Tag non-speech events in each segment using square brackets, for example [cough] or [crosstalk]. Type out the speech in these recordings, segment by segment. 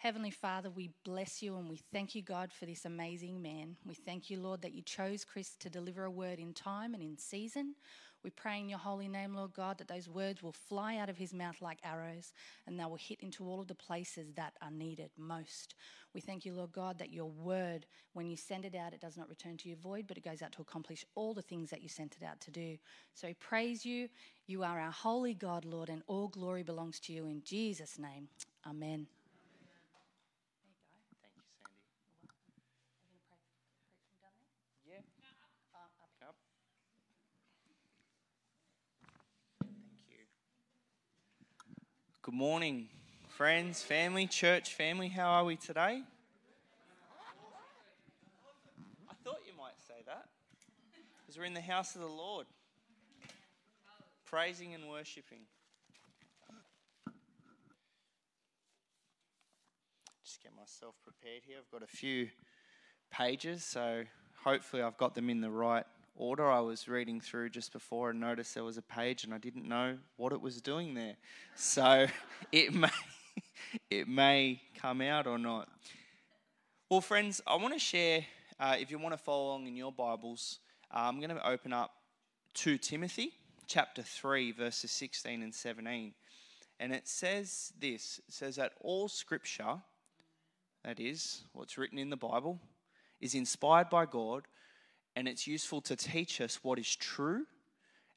Heavenly Father, we bless you and we thank you, God, for this amazing man. We thank you, Lord, that you chose Chris to deliver a word in time and in season. We pray in your holy name, Lord God, that those words will fly out of his mouth like arrows and they will hit into all of the places that are needed most. We thank you, Lord God, that your word, when you send it out, it does not return to you void, but it goes out to accomplish all the things that you sent it out to do. So we praise you. You are our holy God, Lord, and all glory belongs to you in Jesus' name. Amen. Good morning, friends, family, church family. How are we today? I thought you might say that because we're in the house of the Lord, praising and worshiping. Just get myself prepared here. I've got a few pages, so hopefully I've got them in the right order I was reading through just before and noticed there was a page and I didn't know what it was doing there. So [laughs] it may [laughs] it may come out or not. Well, friends, I want to share. Uh, if you want to follow along in your Bibles, uh, I'm going to open up to Timothy chapter three, verses 16 and 17, and it says this: it says that all Scripture, that is what's written in the Bible, is inspired by God and it's useful to teach us what is true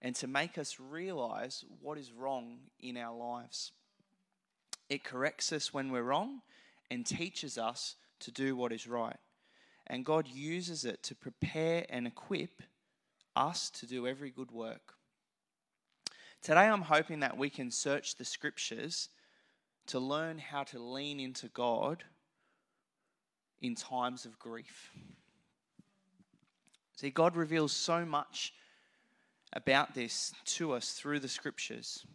and to make us realize what is wrong in our lives. It corrects us when we're wrong and teaches us to do what is right. And God uses it to prepare and equip us to do every good work. Today, I'm hoping that we can search the scriptures to learn how to lean into God in times of grief. See, God reveals so much about this to us through the scriptures.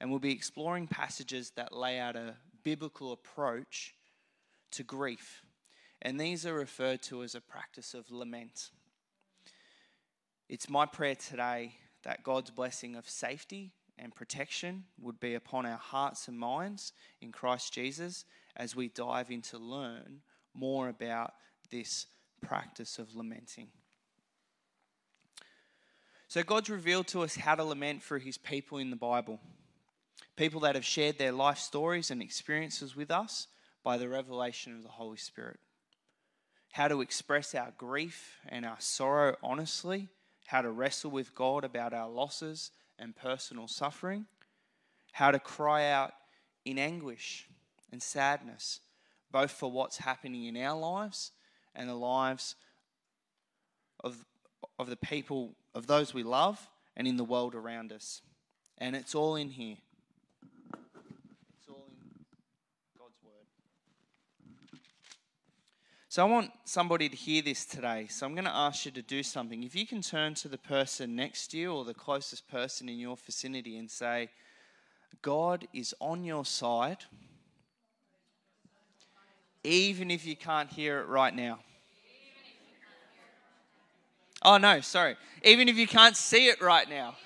And we'll be exploring passages that lay out a biblical approach to grief. And these are referred to as a practice of lament. It's my prayer today that God's blessing of safety and protection would be upon our hearts and minds in Christ Jesus as we dive in to learn more about this practice of lamenting. So, God's revealed to us how to lament for his people in the Bible. People that have shared their life stories and experiences with us by the revelation of the Holy Spirit. How to express our grief and our sorrow honestly, how to wrestle with God about our losses and personal suffering, how to cry out in anguish and sadness, both for what's happening in our lives and the lives of, of the people of those we love and in the world around us. And it's all in here. It's all in God's Word. So I want somebody to hear this today. So I'm going to ask you to do something. If you can turn to the person next to you or the closest person in your vicinity and say, God is on your side, even if you can't hear it right now. Oh, no, sorry. Even if you can't see it right now.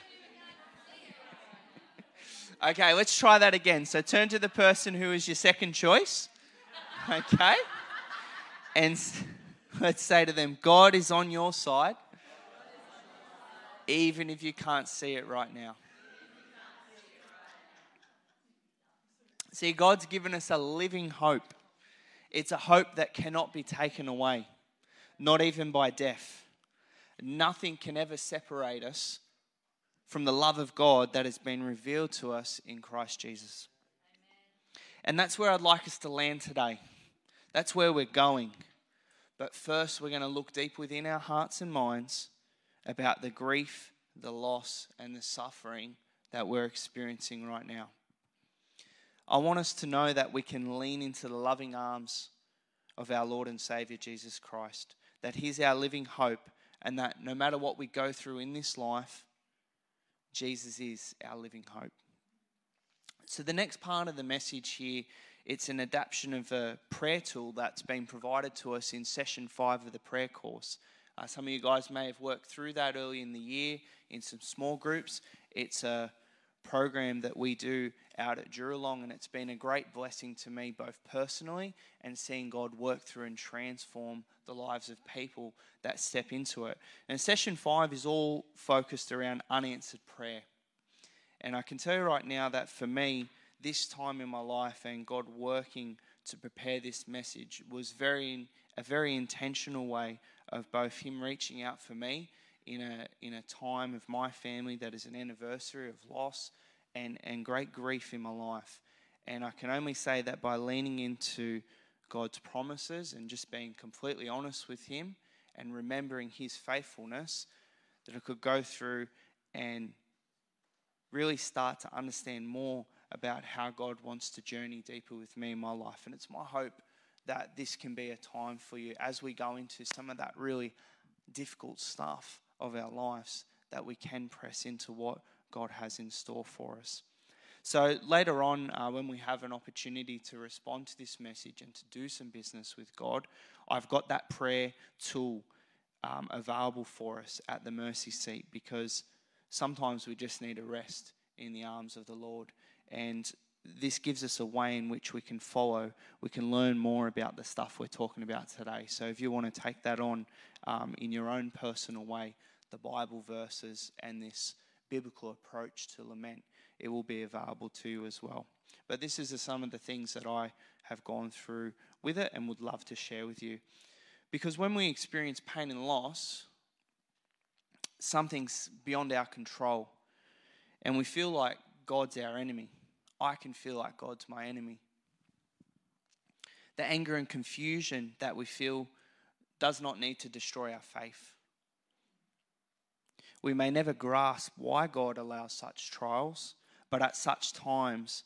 Okay, let's try that again. So turn to the person who is your second choice. Okay? And let's say to them, God is on your side, even if you can't see it right now. See, God's given us a living hope. It's a hope that cannot be taken away, not even by death nothing can ever separate us from the love of God that has been revealed to us in Christ Jesus. And that's where I'd like us to land today. That's where we're going. But first, we're going to look deep within our hearts and minds about the grief, the loss, and the suffering that we're experiencing right now. I want us to know that we can lean into the loving arms of our Lord and Savior Jesus Christ, that He's our living hope, and that no matter what we go through in this life, Jesus is our living hope. So the next part of the message here, it's an adaptation of a prayer tool that's been provided to us in session five of the prayer course. Uh, some of you guys may have worked through that early in the year in some small groups. It's a program that we do out at Juralong, and it's been a great blessing to me, both personally and seeing God work through and transform the lives of people that step into it. And session five is all focused around unanswered prayer. And I can tell you right now that for me, this time in my life and God working to prepare this message was very a very intentional way of both Him reaching out for me in a in a time of my family that is an anniversary of loss and, and great grief in my life. And I can only say that by leaning into God's promises and just being completely honest with Him and remembering His faithfulness, that I could go through and really start to understand more about how God wants to journey deeper with me in my life. And it's my hope that this can be a time for you as we go into some of that really difficult stuff of our lives, that we can press into what God has in store for us. So later on, uh, when we have an opportunity to respond to this message and to do some business with God, I've got that prayer tool um, available for us at the mercy seat because sometimes we just need a rest in the arms of the Lord. And this gives us a way in which we can follow, we can learn more about the stuff we're talking about today. So if you want to take that on um, in your own personal way, the Bible verses and this biblical approach to lament, it will be available to you as well. But this is some of the things that I have gone through with it and would love to share with you. Because when we experience pain and loss, something's beyond our control. And we feel like God's our enemy. I can feel like God's my enemy. The anger and confusion that we feel does not need to destroy our faith. We may never grasp why God allows such trials, but at such times,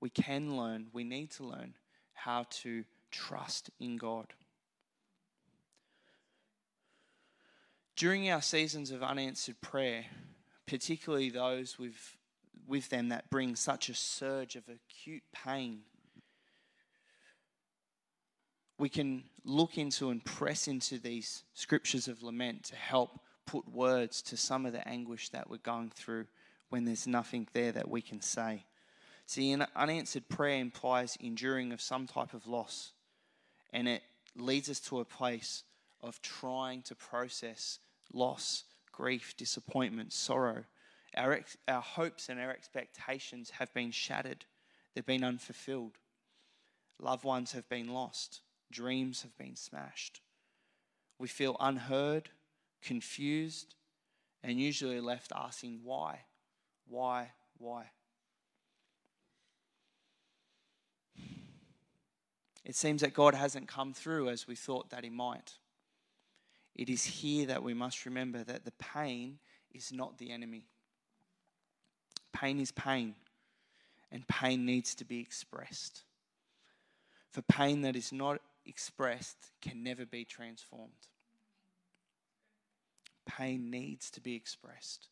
we can learn, we need to learn how to trust in God. During our seasons of unanswered prayer, particularly those with, with them that bring such a surge of acute pain, we can look into and press into these scriptures of lament to help put words to some of the anguish that we're going through when there's nothing there that we can say. See, an unanswered prayer implies enduring of some type of loss, and it leads us to a place of trying to process loss, grief, disappointment, sorrow. Our, ex- our hopes and our expectations have been shattered, they've been unfulfilled. Loved ones have been lost, dreams have been smashed. We feel unheard, confused, and usually left asking why, why, why. It seems that God hasn't come through as we thought that He might. It is here that we must remember that the pain is not the enemy. Pain is pain, and pain needs to be expressed. For pain that is not expressed can never be transformed pain needs to be expressed.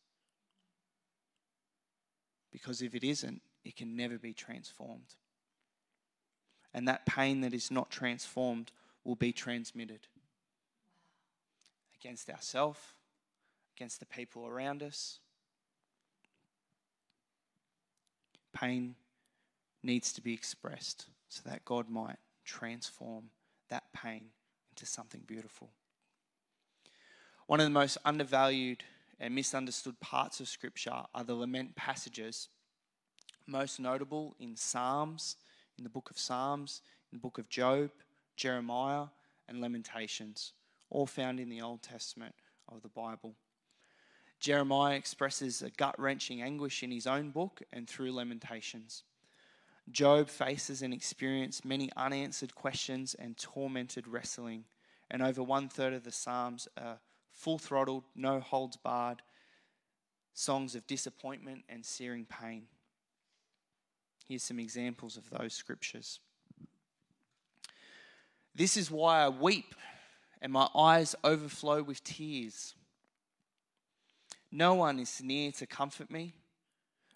Because if it isn't, it can never be transformed. And that pain that is not transformed will be transmitted against ourselves, against the people around us. Pain needs to be expressed so that God might transform that pain into something beautiful. One of the most undervalued and misunderstood parts of Scripture are the lament passages, most notable in Psalms, in the book of Psalms, in the book of Job, Jeremiah, and Lamentations, all found in the Old Testament of the Bible. Jeremiah expresses a gut wrenching anguish in his own book and through Lamentations. Job faces and experiences many unanswered questions and tormented wrestling, and over one third of the Psalms are full throttled, no holds barred, songs of disappointment and searing pain. Here's some examples of those scriptures. This is why I weep and my eyes overflow with tears. No one is near to comfort me,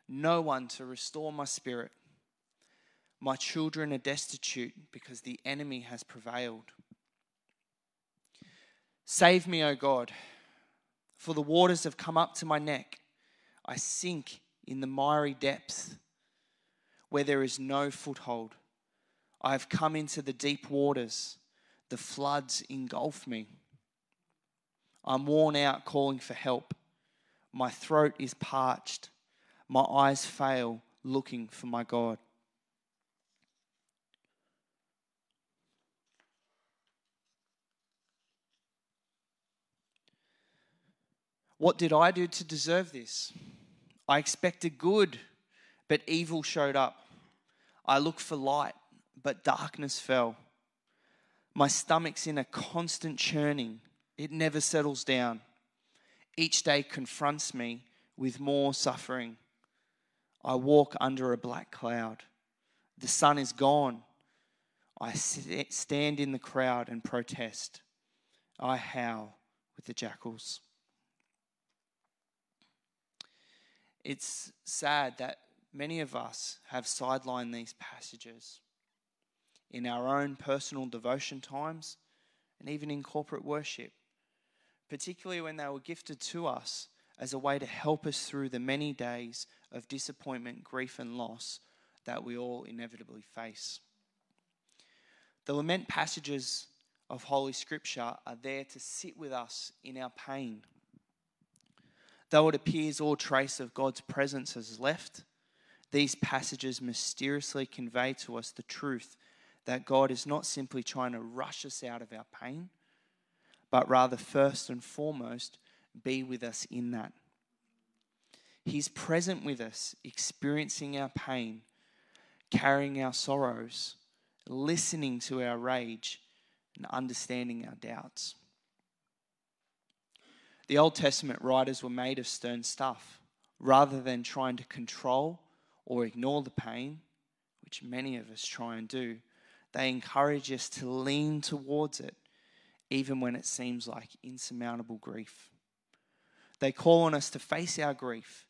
no one to restore my spirit. My children are destitute because the enemy has prevailed. Save me, O God, for the waters have come up to my neck. I sink in the miry depth where there is no foothold. I have come into the deep waters. The floods engulf me. I'm worn out calling for help. My throat is parched. My eyes fail looking for my God. What did I do to deserve this? I expected good, but evil showed up. I looked for light, but darkness fell. My stomach's in a constant churning, it never settles down. Each day confronts me with more suffering. I walk under a black cloud. The sun is gone. I stand in the crowd and protest. I howl with the jackals. It's sad that many of us have sidelined these passages in our own personal devotion times and even in corporate worship, particularly when they were gifted to us as a way to help us through the many days of disappointment, grief, and loss that we all inevitably face. The lament passages of Holy Scripture are there to sit with us in our pain Though it appears all trace of God's presence has left, these passages mysteriously convey to us the truth that God is not simply trying to rush us out of our pain, but rather, first and foremost, be with us in that. He's present with us, experiencing our pain, carrying our sorrows, listening to our rage, and understanding our doubts. The Old Testament writers were made of stern stuff. Rather than trying to control or ignore the pain, which many of us try and do, they encourage us to lean towards it, even when it seems like insurmountable grief. They call on us to face our grief,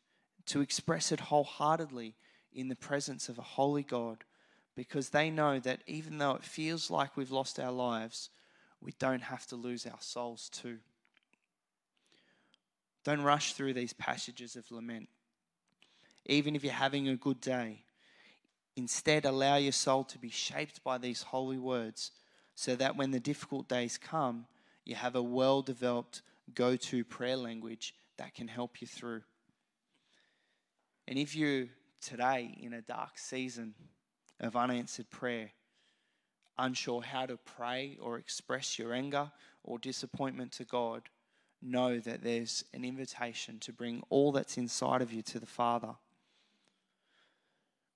to express it wholeheartedly in the presence of a holy God, because they know that even though it feels like we've lost our lives, we don't have to lose our souls too. Don't rush through these passages of lament. Even if you're having a good day, instead allow your soul to be shaped by these holy words so that when the difficult days come, you have a well developed go to prayer language that can help you through. And if you're today in a dark season of unanswered prayer, unsure how to pray or express your anger or disappointment to God, know that there's an invitation to bring all that's inside of you to the Father.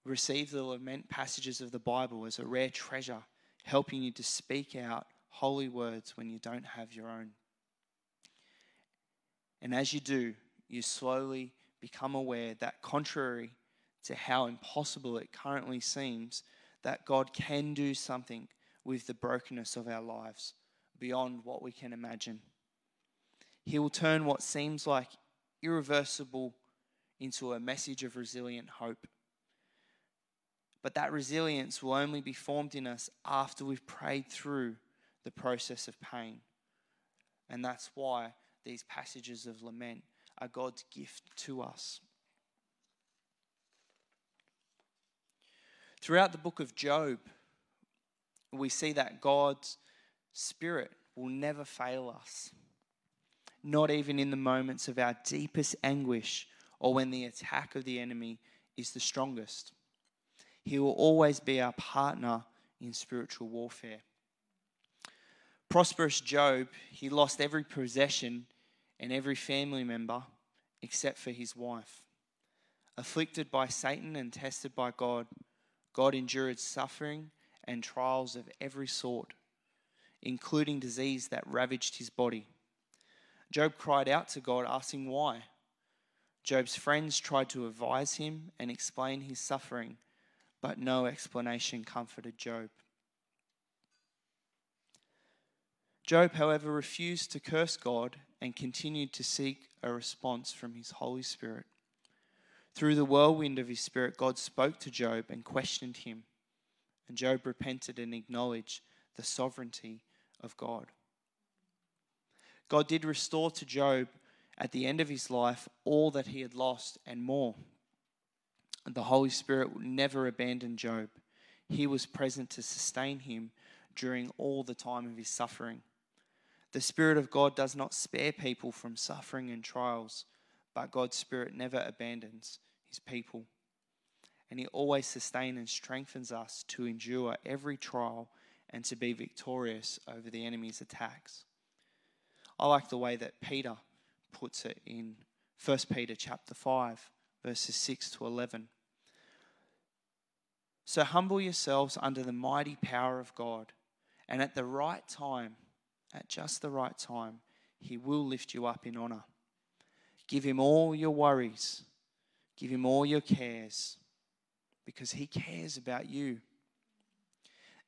Receive the lament passages of the Bible as a rare treasure, helping you to speak out holy words when you don't have your own. And as you do, you slowly become aware that, contrary to how impossible it currently seems, that God can do something with the brokenness of our lives beyond what we can imagine. He will turn what seems like irreversible into a message of resilient hope. But that resilience will only be formed in us after we've prayed through the process of pain. And that's why these passages of lament are God's gift to us. Throughout the book of Job, we see that God's Spirit will never fail us not even in the moments of our deepest anguish or when the attack of the enemy is the strongest. He will always be our partner in spiritual warfare. Prosperous Job, he lost every possession and every family member except for his wife. Afflicted by Satan and tested by God, God endured suffering and trials of every sort, including disease that ravaged his body. Job cried out to God, asking why. Job's friends tried to advise him and explain his suffering, but no explanation comforted Job. Job, however, refused to curse God and continued to seek a response from his Holy Spirit. Through the whirlwind of his spirit, God spoke to Job and questioned him, and Job repented and acknowledged the sovereignty of God. God did restore to Job at the end of his life all that he had lost and more. The Holy Spirit never abandoned Job. He was present to sustain him during all the time of his suffering. The Spirit of God does not spare people from suffering and trials, but God's Spirit never abandons his people. And he always sustains and strengthens us to endure every trial and to be victorious over the enemy's attacks. I like the way that Peter puts it in 1 Peter chapter 5 verses 6 to 11. So humble yourselves under the mighty power of God, and at the right time, at just the right time, he will lift you up in honor. Give him all your worries, give him all your cares, because he cares about you.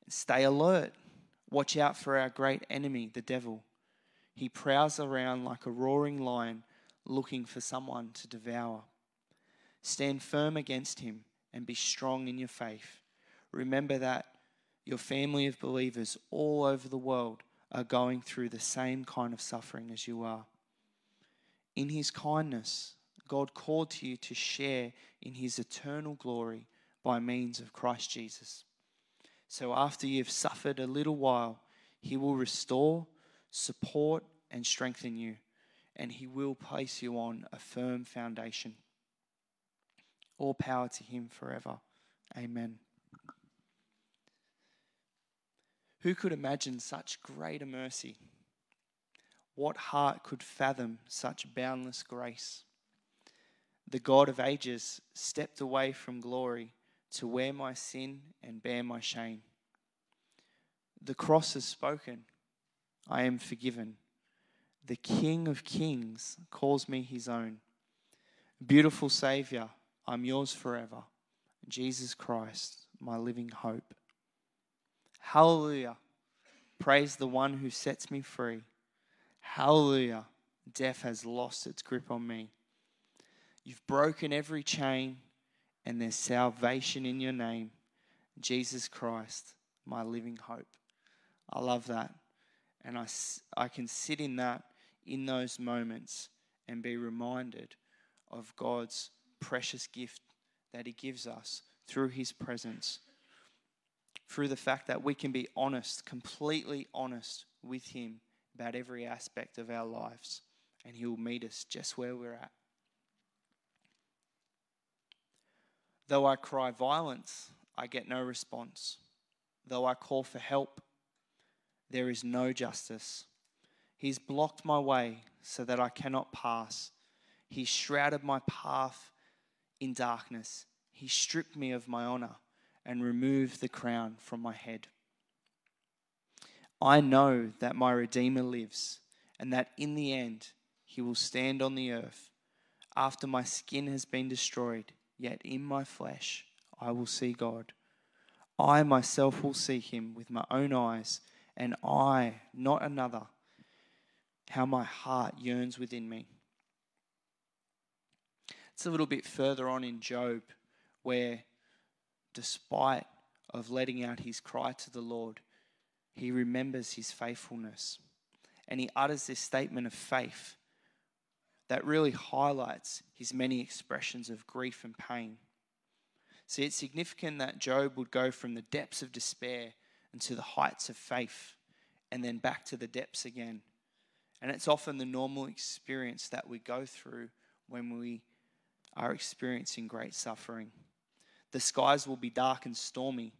Stay alert. Watch out for our great enemy, the devil. He prowls around like a roaring lion looking for someone to devour. Stand firm against him and be strong in your faith. Remember that your family of believers all over the world are going through the same kind of suffering as you are. In his kindness, God called to you to share in his eternal glory by means of Christ Jesus. So after you've suffered a little while, he will restore, support, and strengthen you, and he will place you on a firm foundation. All power to him forever. Amen. Who could imagine such greater mercy? What heart could fathom such boundless grace? The God of ages stepped away from glory to wear my sin and bear my shame. The cross has spoken. I am forgiven. The King of Kings calls me his own. Beautiful Savior, I'm yours forever. Jesus Christ, my living hope. Hallelujah. Praise the one who sets me free. Hallelujah. Death has lost its grip on me. You've broken every chain, and there's salvation in your name. Jesus Christ, my living hope. I love that. And I, I can sit in that, in those moments, and be reminded of God's precious gift that He gives us through His presence, through the fact that we can be honest, completely honest with Him about every aspect of our lives, and He will meet us just where we're at. Though I cry violence, I get no response. Though I call for help, there is no justice. He's blocked my way so that I cannot pass. He's shrouded my path in darkness. He stripped me of my honor and removed the crown from my head. I know that my Redeemer lives and that in the end he will stand on the earth. After my skin has been destroyed, yet in my flesh I will see God. I myself will see him with my own eyes, and I, not another, how my heart yearns within me. It's a little bit further on in Job where, despite of letting out his cry to the Lord, he remembers his faithfulness. And he utters this statement of faith that really highlights his many expressions of grief and pain. See, it's significant that Job would go from the depths of despair into the heights of faith and then back to the depths again. And it's often the normal experience that we go through when we are experiencing great suffering. The skies will be dark and stormy,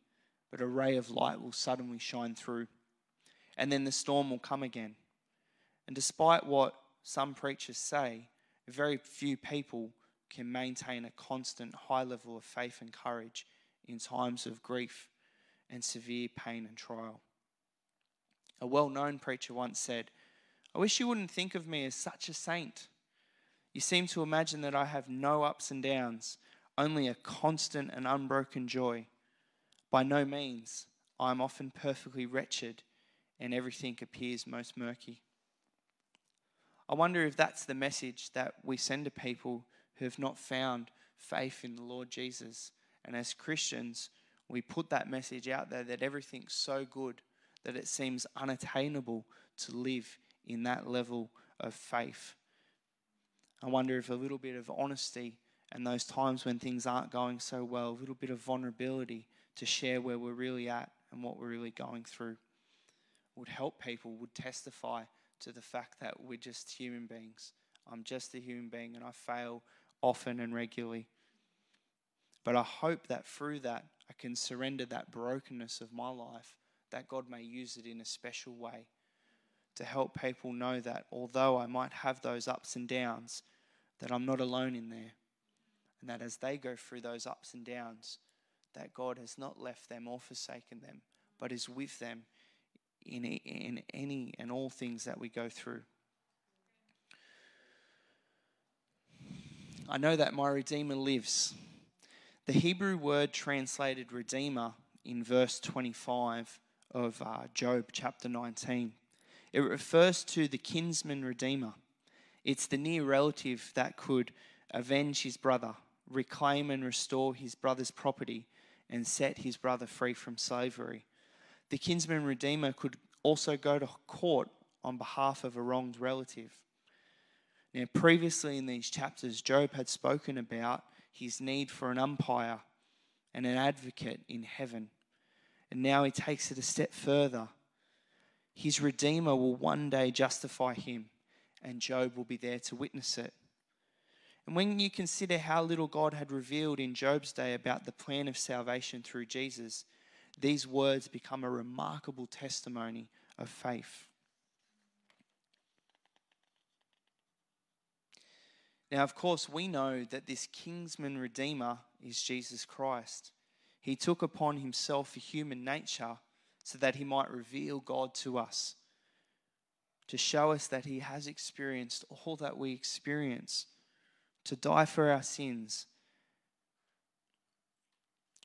but a ray of light will suddenly shine through. And then the storm will come again. And despite what some preachers say, very few people can maintain a constant high level of faith and courage in times of grief and severe pain and trial. A well known preacher once said, I wish you wouldn't think of me as such a saint. You seem to imagine that I have no ups and downs, only a constant and unbroken joy. By no means. I am often perfectly wretched, and everything appears most murky. I wonder if that's the message that we send to people who have not found faith in the Lord Jesus. And as Christians, we put that message out there that everything's so good that it seems unattainable to live in that level of faith. I wonder if a little bit of honesty and those times when things aren't going so well, a little bit of vulnerability to share where we're really at and what we're really going through would help people, would testify to the fact that we're just human beings. I'm just a human being and I fail often and regularly. But I hope that through that, I can surrender that brokenness of my life, that God may use it in a special way to help people know that although I might have those ups and downs, that I'm not alone in there. And that as they go through those ups and downs, that God has not left them or forsaken them, but is with them in, in any and all things that we go through. I know that my Redeemer lives. The Hebrew word translated Redeemer in verse 25 of uh, Job chapter 19, it refers to the kinsman Redeemer. It's the near relative that could avenge his brother, reclaim and restore his brother's property, and set his brother free from slavery. The kinsman Redeemer could also go to court on behalf of a wronged relative. Now, previously in these chapters, Job had spoken about his need for an umpire and an advocate in heaven. And now he takes it a step further. His Redeemer will one day justify him, and Job will be there to witness it. And when you consider how little God had revealed in Job's day about the plan of salvation through Jesus, these words become a remarkable testimony of faith. Now, of course, we know that this kinsman redeemer is Jesus Christ. He took upon himself a human nature so that he might reveal God to us, to show us that he has experienced all that we experience, to die for our sins,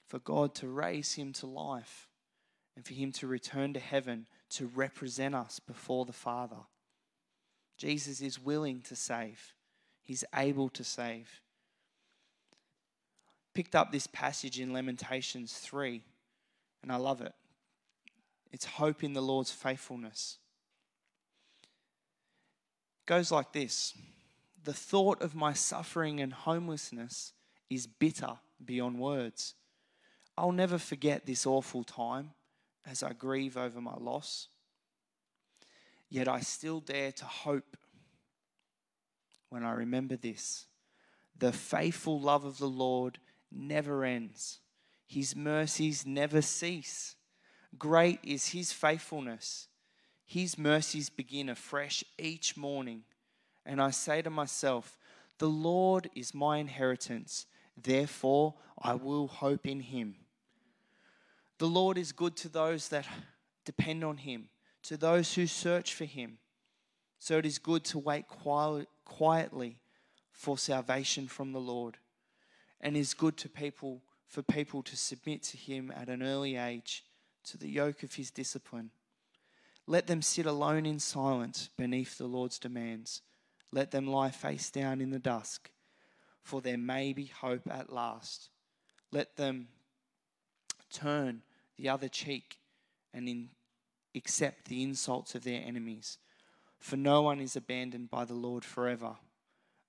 for God to raise him to life, and for him to return to heaven to represent us before the Father. Jesus is willing to save. He's able to save. Picked up this passage in Lamentations 3, and I love it. It's hope in the Lord's faithfulness. It goes like this The thought of my suffering and homelessness is bitter beyond words. I'll never forget this awful time as I grieve over my loss. Yet I still dare to hope when I remember this. The faithful love of the Lord never ends, His mercies never cease. Great is His faithfulness. His mercies begin afresh each morning. And I say to myself, The Lord is my inheritance, therefore I will hope in Him. The Lord is good to those that depend on Him, to those who search for Him. So it is good to wait quietly for salvation from the Lord, and is good to people for people to submit to Him at an early age to the yoke of His discipline. Let them sit alone in silence beneath the Lord's demands. Let them lie face down in the dusk, for there may be hope at last. Let them turn the other cheek and in, accept the insults of their enemies. For no one is abandoned by the Lord forever.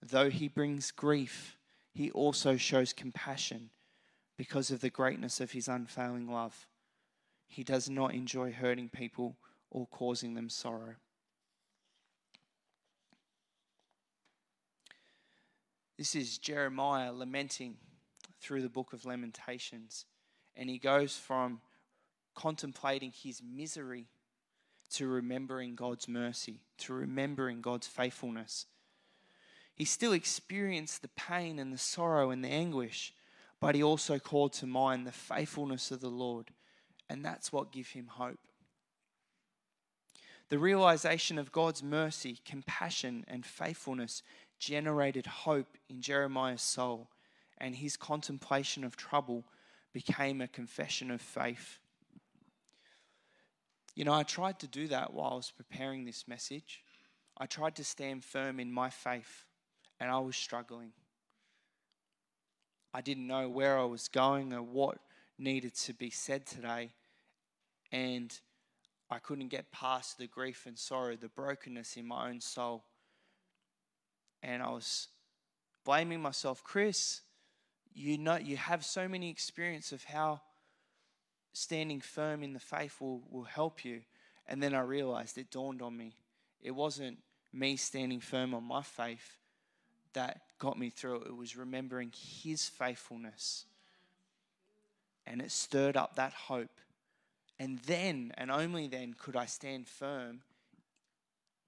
Though he brings grief, he also shows compassion because of the greatness of his unfailing love. He does not enjoy hurting people or causing them sorrow. This is Jeremiah lamenting through the book of Lamentations. And he goes from contemplating his misery to remembering God's mercy, to remembering God's faithfulness. He still experienced the pain and the sorrow and the anguish, but he also called to mind the faithfulness of the Lord, and that's what gave him hope. The realization of God's mercy, compassion, and faithfulness generated hope in Jeremiah's soul, and his contemplation of trouble became a confession of faith. You know, I tried to do that while I was preparing this message. I tried to stand firm in my faith, and I was struggling. I didn't know where I was going or what needed to be said today, and I couldn't get past the grief and sorrow, the brokenness in my own soul. And I was blaming myself. Chris, you know you have so many experience of how standing firm in the faith will, will help you. And then I realized it dawned on me. It wasn't me standing firm on my faith that got me through it. It was remembering his faithfulness. And it stirred up that hope. And then, and only then, could I stand firm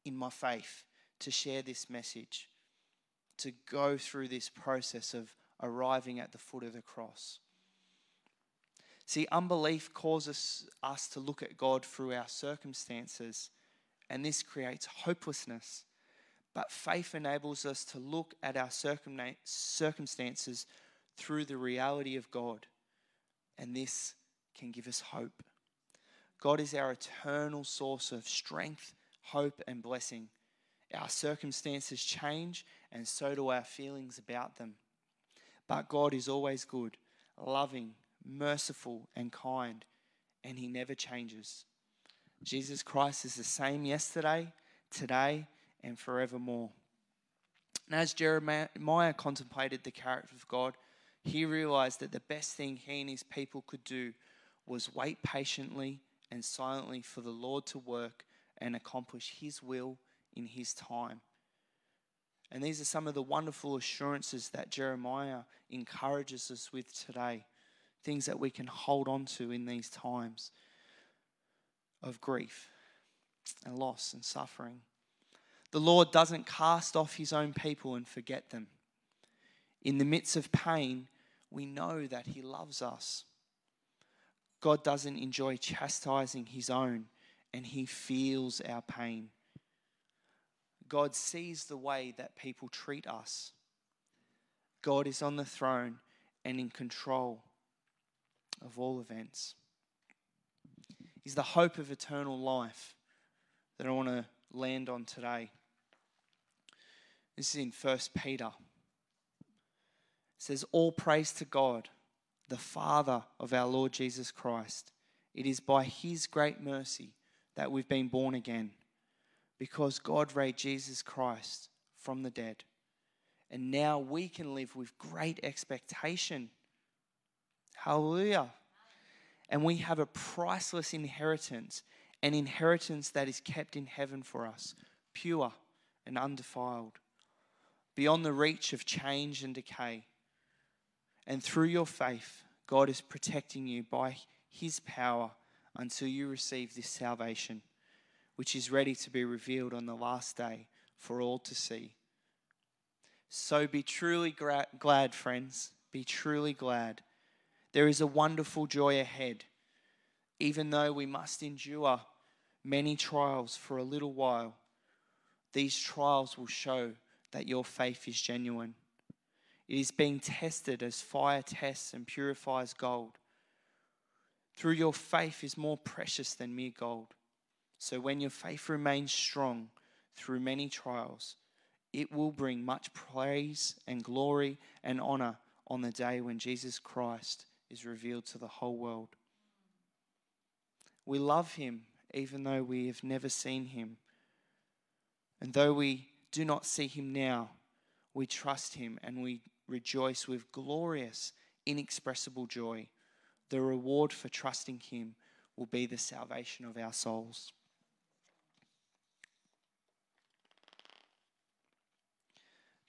in my faith to share this message, to go through this process of arriving at the foot of the cross. See, unbelief causes us to look at God through our circumstances, and this creates hopelessness. But faith enables us to look at our circumstances through the reality of God, and this can give us hope. God is our eternal source of strength, hope, and blessing. Our circumstances change, and so do our feelings about them. But God is always good, loving, merciful, and kind, and He never changes. Jesus Christ is the same yesterday, today, and forevermore. And as Jeremiah contemplated the character of God, he realized that the best thing he and his people could do was wait patiently and silently for the Lord to work and accomplish his will in his time. And these are some of the wonderful assurances that Jeremiah encourages us with today. Things that we can hold on to in these times of grief and loss and suffering. The Lord doesn't cast off his own people and forget them. In the midst of pain, we know that he loves us. God doesn't enjoy chastising his own, and he feels our pain. God sees the way that people treat us. God is on the throne and in control of all events. Is the hope of eternal life that I want to land on today. This is in 1 Peter. Says, All praise to God, the Father of our Lord Jesus Christ. It is by his great mercy that we've been born again because God raised Jesus Christ from the dead. And now we can live with great expectation. Hallelujah. And we have a priceless inheritance, an inheritance that is kept in heaven for us, pure and undefiled, beyond the reach of change and decay. And through your faith, God is protecting you by his power until you receive this salvation which is ready to be revealed on the last day for all to see. So be truly gra- glad, friends. Be truly glad. There is a wonderful joy ahead, even though we must endure many trials for a little while. These trials will show that your faith is genuine. It is being tested as fire tests and purifies gold. Through your faith is more precious than mere gold. So when your faith remains strong through many trials, it will bring much praise and glory and honor on the day when Jesus Christ is revealed to the whole world. We love him even though we have never seen him. And though we do not see him now, we trust him and we rejoice with glorious, inexpressible joy. The reward for trusting him will be the salvation of our souls.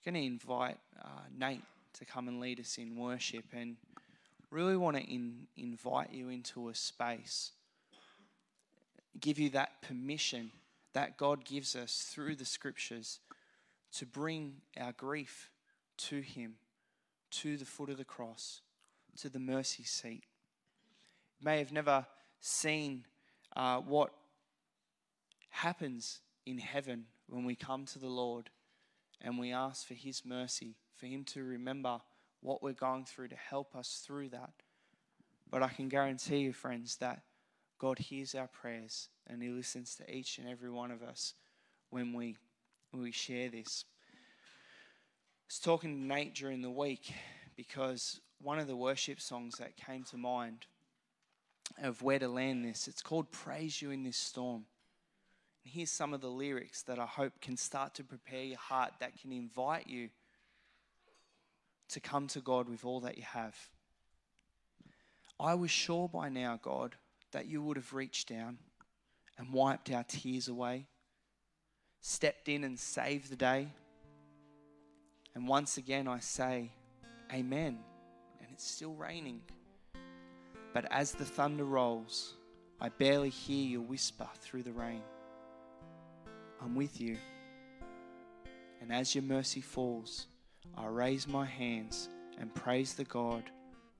I'm going to invite uh, Nate to come and lead us in worship and really want to in, invite you into a space, give you that permission that God gives us through the scriptures to bring our grief to Him, to the foot of the cross, to the mercy seat. You may have never seen uh, what happens in heaven when we come to the Lord and we ask for His mercy, for Him to remember what we're going through to help us through that. But I can guarantee you, friends, that God hears our prayers and He listens to each and every one of us when we, when we share this. Was talking to Nate during the week because one of the worship songs that came to mind of where to land this, it's called Praise You in This Storm. And here's some of the lyrics that I hope can start to prepare your heart, that can invite you to come to God with all that you have. I was sure by now, God, that you would have reached down and wiped our tears away, stepped in and saved the day. And once again, I say, Amen. And it's still raining. But as the thunder rolls, I barely hear your whisper through the rain. I'm with you. And as your mercy falls, I raise my hands and praise the God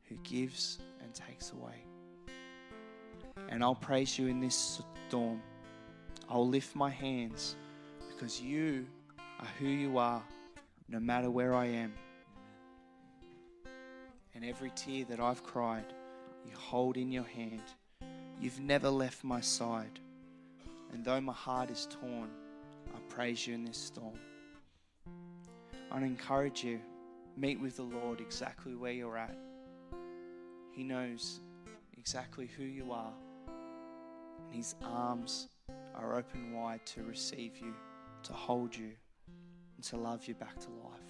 who gives and takes away. And I'll praise you in this storm. I'll lift my hands because you are who you are, no matter where I am. And every tear that I've cried, you hold in your hand. You've never left my side. And though my heart is torn, I praise you in this storm. I encourage you, meet with the Lord exactly where you're at. He knows exactly who you are, and His arms are open wide to receive you, to hold you, and to love you back to life.